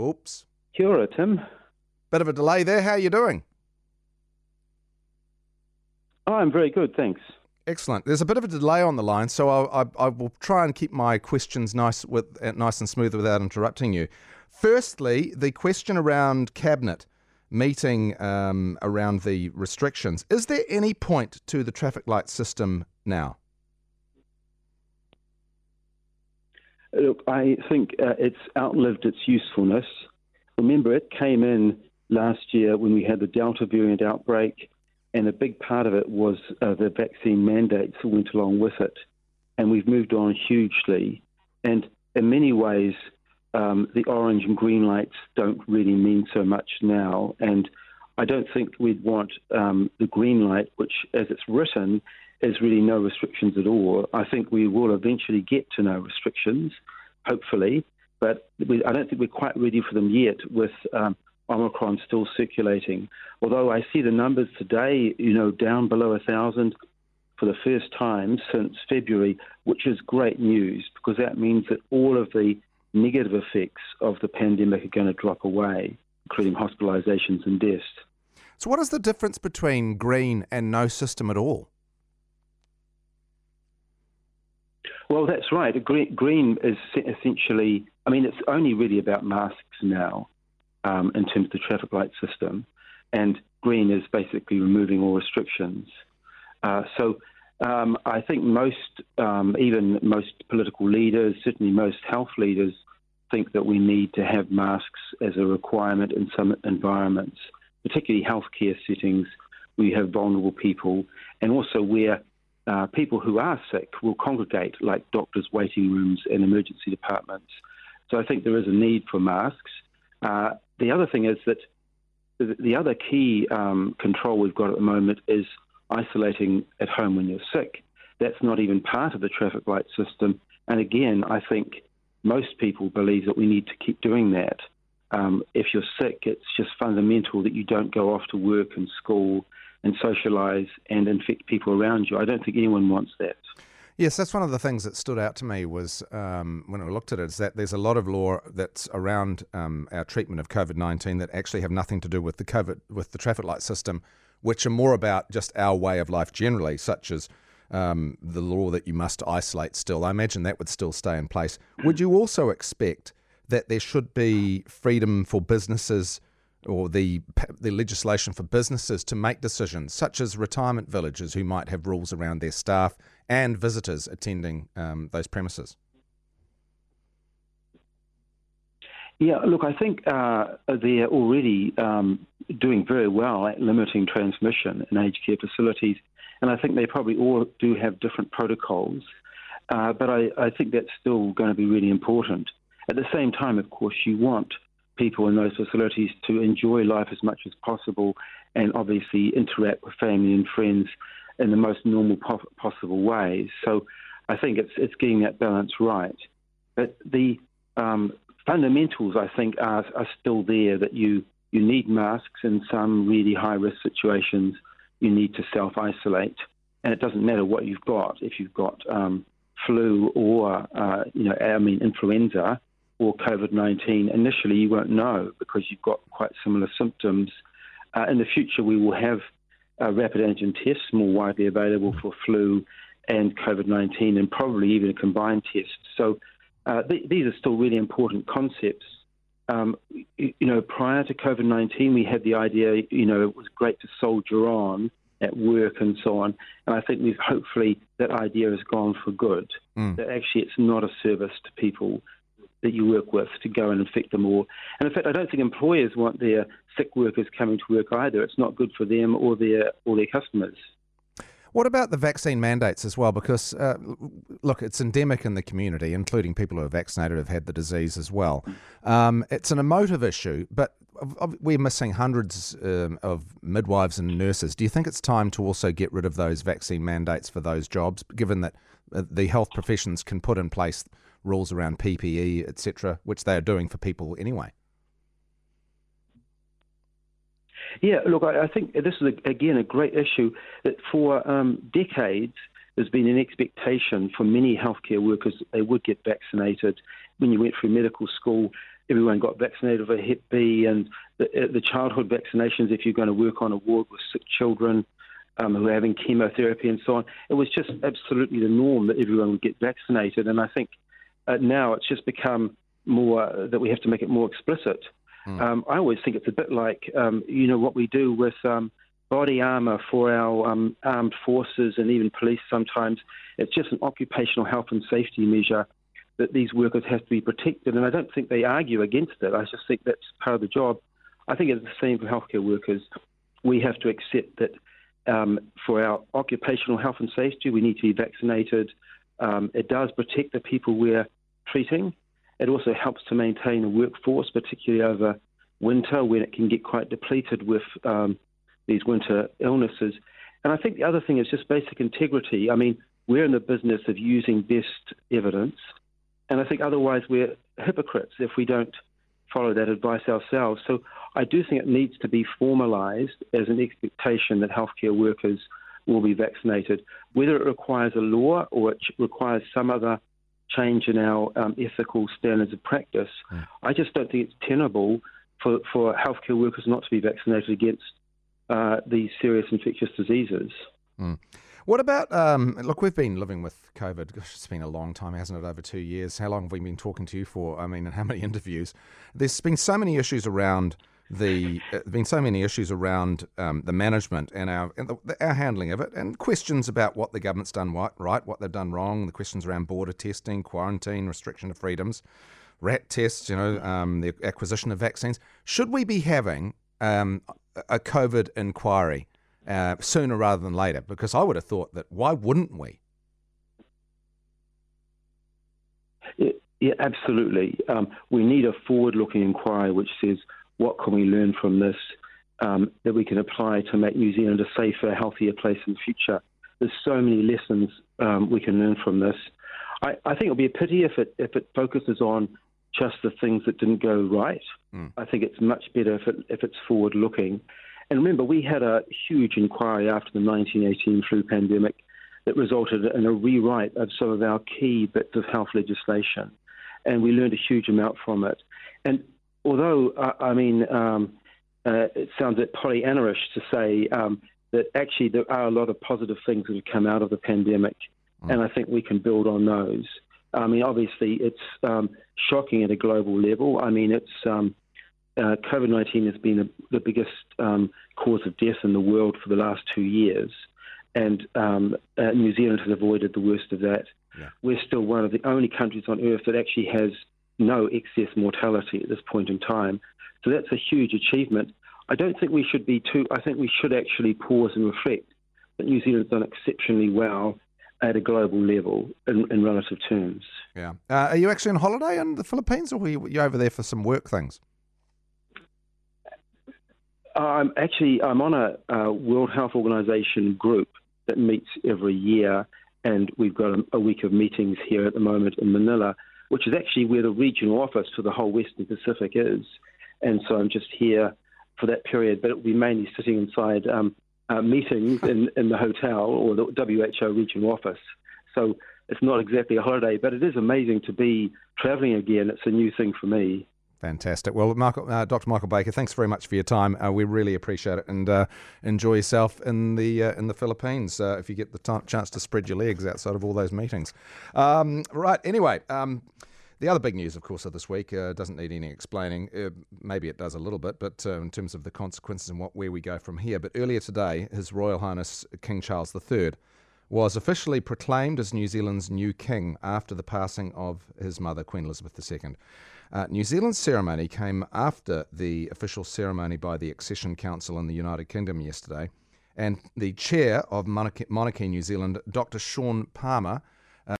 Oops. Kia ora, Tim. Bit of a delay there. How are you doing? Oh, I'm very good, thanks. Excellent. There's a bit of a delay on the line, so I, I, I will try and keep my questions nice with uh, nice and smooth without interrupting you. Firstly, the question around cabinet meeting um, around the restrictions. Is there any point to the traffic light system now? Look, I think uh, it's outlived its usefulness. Remember, it came in last year when we had the Delta variant outbreak, and a big part of it was uh, the vaccine mandates that went along with it. And we've moved on hugely. And in many ways, um, the orange and green lights don't really mean so much now. And I don't think we'd want um, the green light, which, as it's written, is really no restrictions at all. I think we will eventually get to no restrictions, hopefully, but we, I don't think we're quite ready for them yet with um, Omicron still circulating. Although I see the numbers today, you know, down below a thousand for the first time since February, which is great news because that means that all of the negative effects of the pandemic are going to drop away, including hospitalizations and deaths. So, what is the difference between green and no system at all? Well, that's right. Green is essentially, I mean, it's only really about masks now um, in terms of the traffic light system, and green is basically removing all restrictions. Uh, so um, I think most, um, even most political leaders, certainly most health leaders, think that we need to have masks as a requirement in some environments, particularly healthcare settings you have vulnerable people, and also where uh, people who are sick will congregate, like doctors' waiting rooms and emergency departments. So I think there is a need for masks. Uh, the other thing is that the other key um, control we've got at the moment is isolating at home when you're sick. That's not even part of the traffic light system. And again, I think most people believe that we need to keep doing that. Um, if you're sick, it's just fundamental that you don't go off to work and school and socialise and infect people around you. I don't think anyone wants that. Yes, that's one of the things that stood out to me was um, when I looked at it is that there's a lot of law that's around um, our treatment of COVID nineteen that actually have nothing to do with the COVID with the traffic light system, which are more about just our way of life generally, such as um, the law that you must isolate. Still, I imagine that would still stay in place. Would you also expect that there should be freedom for businesses? Or the the legislation for businesses to make decisions, such as retirement villages who might have rules around their staff and visitors attending um, those premises? Yeah, look, I think uh, they're already um, doing very well at limiting transmission in aged care facilities, and I think they probably all do have different protocols. Uh, but I, I think that's still going to be really important. At the same time, of course, you want people in those facilities to enjoy life as much as possible and obviously interact with family and friends in the most normal po- possible ways. So I think it's it's getting that balance right. But the um, fundamentals, I think, are, are still there that you, you need masks in some really high risk situations. You need to self isolate. And it doesn't matter what you've got. If you've got um, flu or, uh, you know, I mean, influenza, or COVID 19, initially you won't know because you've got quite similar symptoms. Uh, in the future, we will have uh, rapid antigen tests more widely available for flu and COVID 19, and probably even a combined test. So uh, th- these are still really important concepts. Um, you, you know, prior to COVID 19, we had the idea, you know, it was great to soldier on at work and so on. And I think we've hopefully that idea has gone for good. Mm. That actually it's not a service to people that you work with to go and infect them all. And in fact, I don't think employers want their sick workers coming to work either. It's not good for them or their or their customers. What about the vaccine mandates as well? Because, uh, look, it's endemic in the community, including people who are vaccinated have had the disease as well. Um, it's an emotive issue, but we're missing hundreds um, of midwives and nurses. Do you think it's time to also get rid of those vaccine mandates for those jobs, given that uh, the health professions can put in place rules around PPE, etc., which they are doing for people anyway. Yeah, look, I, I think this is a, again a great issue that for um, decades there's been an expectation for many healthcare workers they would get vaccinated when you went through medical school. everyone got vaccinated for Hep B and the, uh, the childhood vaccinations if you're going to work on a ward with sick children um, who are having chemotherapy and so on. It was just absolutely the norm that everyone would get vaccinated. And I think uh, now it's just become more that we have to make it more explicit. Mm. Um, I always think it's a bit like, um, you know, what we do with um, body armour for our um, armed forces and even police sometimes. It's just an occupational health and safety measure that these workers have to be protected. And I don't think they argue against it. I just think that's part of the job. I think it's the same for healthcare workers. We have to accept that um, for our occupational health and safety, we need to be vaccinated. Um, it does protect the people we're treating. It also helps to maintain a workforce, particularly over winter when it can get quite depleted with um, these winter illnesses. And I think the other thing is just basic integrity. I mean, we're in the business of using best evidence, and I think otherwise we're hypocrites if we don't follow that advice ourselves. So I do think it needs to be formalised as an expectation that healthcare workers will be vaccinated, whether it requires a law or it requires some other change in our um, ethical standards of practice. Mm. I just don't think it's tenable for, for healthcare workers not to be vaccinated against uh, these serious infectious diseases. Mm. What about, um, look, we've been living with COVID. Gosh, it's been a long time, hasn't it? Over two years. How long have we been talking to you for? I mean, and how many interviews? There's been so many issues around the uh, been so many issues around um, the management and our and the, our handling of it, and questions about what the government's done right, right, what they've done wrong. The questions around border testing, quarantine, restriction of freedoms, rat tests. You know, um, the acquisition of vaccines. Should we be having um, a COVID inquiry uh, sooner rather than later? Because I would have thought that why wouldn't we? Yeah, absolutely. Um, we need a forward-looking inquiry which says what can we learn from this um, that we can apply to make New Zealand a safer, healthier place in the future. There's so many lessons um, we can learn from this. I, I, think it'll be a pity if it if it focuses on just the things that didn't go right. Mm. I think it's much better if it if it's forward looking. And remember, we had a huge inquiry after the 1918 flu pandemic that resulted in a rewrite of some of our key bits of health legislation, and we learned a huge amount from it. And although uh, I mean, um, uh, it sounds a bit Pollyanna-ish to say um, that actually there are a lot of positive things that have come out of the pandemic, mm. and I think we can build on those. I mean, obviously, it's um, shocking at a global level. I mean, it's um, uh, COVID 19 has been the, the biggest um, cause of death in the world for the last two years, and um, uh, New Zealand has avoided the worst of that. Yeah. We're still one of the only countries on earth that actually has no excess mortality at this point in time. So that's a huge achievement. I don't think we should be too, I think we should actually pause and reflect that New Zealand's done exceptionally well at a global level in, in relative terms. Yeah. Uh, are you actually on holiday in the Philippines or were you, you over there for some work things? I'm actually I'm on a, a, World Health Organization group that meets every year, and we've got a, a, week of meetings here at the moment in Manila which is actually where the regional office for the whole Western Pacific is. And so I'm just here for that period, but it will be mainly sitting inside um, uh, meetings in, in the hotel or the WHO regional office. So it's not exactly a holiday, but it is amazing to be travelling again. It's a new thing for me. Fantastic. Well, Michael, uh, Dr. Michael Baker, thanks very much for your time. Uh, we really appreciate it, and uh, enjoy yourself in the uh, in the Philippines uh, if you get the t- chance to spread your legs outside of all those meetings. Um, right. Anyway. Um, the other big news, of course, of this week uh, doesn't need any explaining. maybe it does a little bit, but in terms of the consequences and what where we go from here. But earlier today, His Royal Highness King Charles III was officially proclaimed as New Zealand's new king after the passing of his mother, Queen Elizabeth II. Uh, New Zealand's ceremony came after the official ceremony by the Accession Council in the United Kingdom yesterday, and the chair of Monarchy, Monarchy New Zealand, Dr. Sean Palmer,